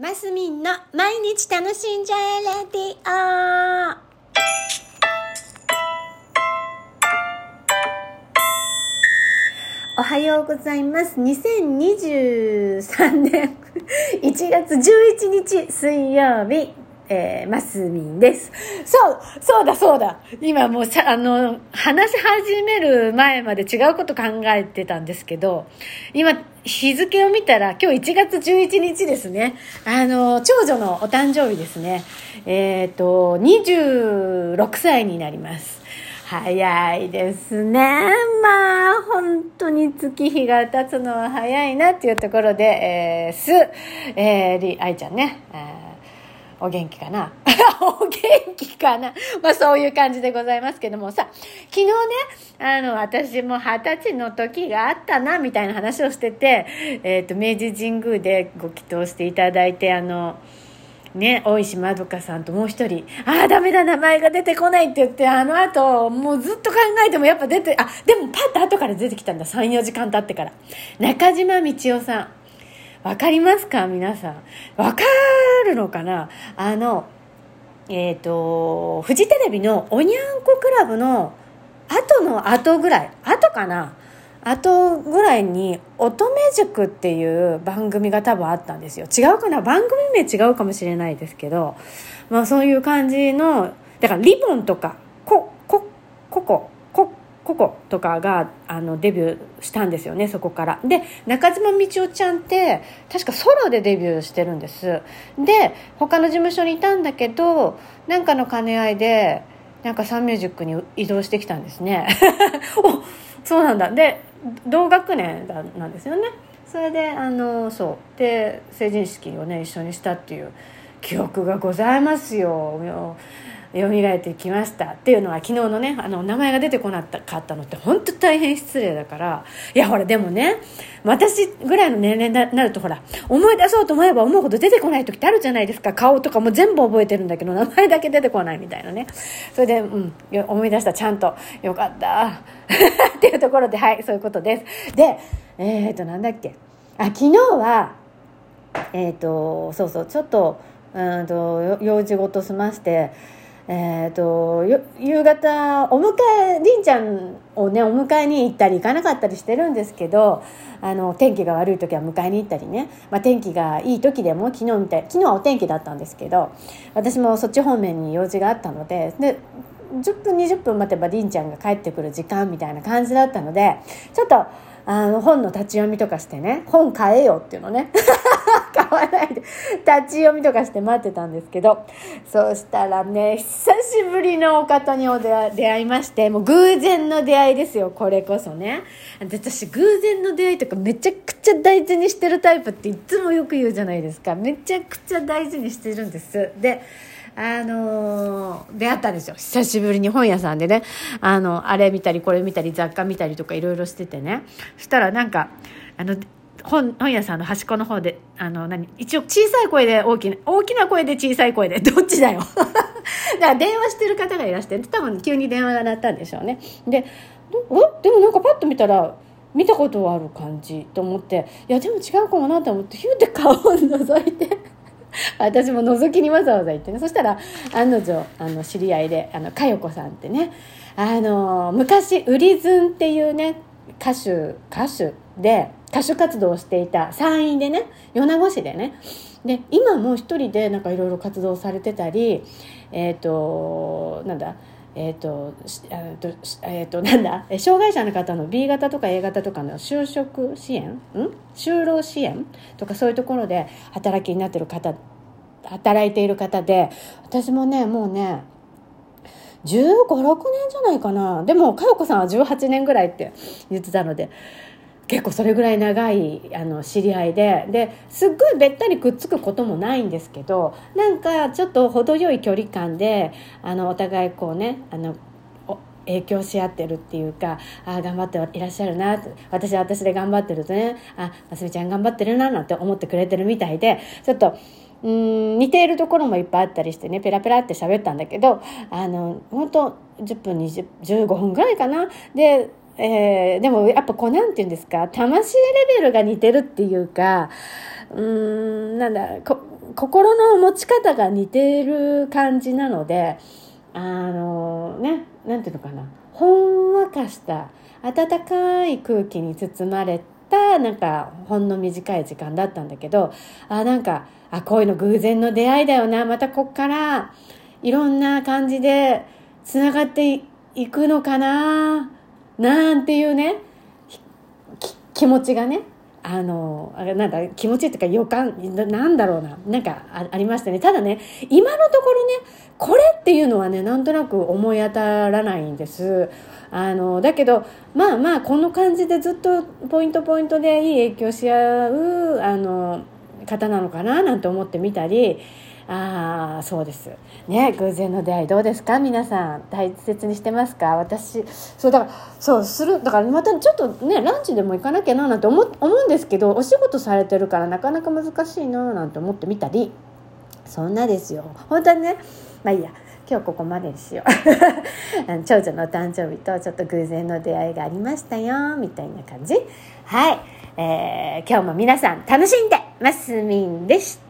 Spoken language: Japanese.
マスミンの毎日楽しんじゃえレディオおはようございます。2023年1月11日水曜日、えー、マスミンです。そう、そうだそうだ。今もうさ、あの、話し始める前まで違うこと考えてたんですけど、今、日付を見たら今日1月11日ですね。あの、長女のお誕生日ですね。えっ、と、26歳になります。早いですね。まあ、本当に月日が経つのは早いなっていうところで、えー、す、えー、り、愛ちゃんね、お元気かな？お元気かな？まあそういう感じでございますけどもさ、昨日ね、あの、私も二十歳の時があったな、みたいな話をしてて、えっ、と、明治神宮でご祈祷していただいて、あの、ね、大石まどかさんともう一人、ああ、ダメだ、名前が出てこないって言って、あの後、もうずっと考えてもやっぱ出て、あ、でもパッと後から出てきたんだ、3、4時間経ってから。中島みちおさん。わかりますか皆さん。わかるのかな？あの、えっ、ー、と、フジテレビのおにゃんこクラブの後の後ぐらい、後かな？後ぐらいに乙女塾っていう番組が多分あったんですよ。違うかな？番組名違うかもしれないですけど、まあ、そういう感じのだからリボンとかココココココとかがあのデビューしたんですよねそこから。で中島みちおちゃんって確かソロでデビューしてるんです。で他の事務所にいたんだけどなんかの兼ね合いでなんかサンミュージックに移動してきたんですね。おそうなんだ。で同学年なんですよね。それであのそう。で成人式をね一緒にしたっていう記憶がございますよ。蘇ってきましたっていうのは昨日のねあの名前が出てこなかったのって本当大変失礼だからいやほらでもね私ぐらいの年齢になるとほら思い出そうと思えば思うほど出てこない時ってあるじゃないですか。顔とかも全部覚えてるんだけど名前だけ出てこないみたいなね。それで、うん、思い出した。ちゃんと。よかった。っていうところではいそういうことです。でえっ、となんだっけ。あ昨日はえっ、とそうそうちょっとうんと用事事済ましてえーと、夕方お迎えりんちゃんをねお迎えに行ったり行かなかったりしてるんですけどあの天気が悪い時は迎えに行ったりね、まあ、天気がいい時でも昨日みたい昨日はお天気だったんですけど私もそっち方面に用事があったのでで10分20分待てばりんちゃんが帰ってくる時間みたいな感じだったのでちょっとあの本の立ち読みとかしてね本買えよっていうのね。買わないで。立ち読みとかして待ってたんですけどそうしたらね久しぶりのお方にお出会いましてもう偶然の出会いですよこれこそね。私偶然の出会いとかめちゃくちゃ大事にしてるタイプっていつもよく言うじゃないですか。めちゃくちゃ大事にしてるんです。であのー、出会ったんですよ。久しぶりに本屋さんでね。あのあれ見たりこれ見たり雑貨見たりとかいろいろしててね。そしたらなんかあの本本屋さんの端っこの方であの何一応小さい声で大きな大きな声で小さい声で どっちだよ。だから電話してる方がいらして多分急に電話が鳴ったんでしょうね。でおでもなんかパッと見たら見たことある感じと思っていやでも違うかもなと思ってヒューって顔を覗いて 私も覗きにわざわざ行ってね。そしたら案の定あの知り合いであの佳代子さんってねあの昔ウリズンっていうね歌手歌手で歌手活動をしていた山陰でね米子市でね。で今も一人でなんかいろいろ活動されてたりえっ、ー、となんだえーとえーとえーと、なんだ 障害者の方の B 型とか A 型とかの就職支援？ん？就労支援？とかそういうところで働きになってる方働いている方で私もねもうね1 5 6年じゃないかな。でも佳代子さんは18年ぐらいって言ってたので。結構それぐらい長いあの知り合いでですっごいべったりくっつくこともないんですけどなんかちょっと程よい距離感であのお互いこうねあの影響し合ってるっていうかあ頑張っていらっしゃるな私は私で頑張ってるとねあますみちゃん頑張ってるななんて思ってくれてるみたいでちょっとうん似ているところもいっぱいあったりしてねペラペラって喋ったんだけどあの本当10分20 15分ぐらいかな。でえー、でもやっぱこうなんて言うんですか魂レベルが似てるっていうかうーんなんだこ心の持ち方が似てる感じなのであのねなんていうのかなほんわかした暖かい空気に包まれたなんかほんの短い時間だったんだけどあなんかあこういうの偶然の出会いだよなまたこっからいろんな感じでつながっていくのかななんていうね気持ちがねあの、あれなんだ、気持ちっていうか予感、なんだろうな、なんかありましたね。ただね、今のところね、これっていうのはね、なんとなく思い当たらないんです。あの、だけど、まあまあ、この感じでずっとポイントポイントでいい影響し合う、あの、方なのかななんて思ってみたり、ああそうです。ね偶然の出会いどうですか？皆さん大切にしてますか？私そうだからそうするだからまたちょっとねランチでも行かなきゃななんて思うんですけどお仕事されてるからなかなか難しいななんて思ってみたりそんなですよ。本当にねまあいいや。今日ここまでにしよう。長女のお誕生日とちょっと偶然の出会いがありましたよみたいな感じ。はい、えー、今日も皆さん楽しんでますみんでした。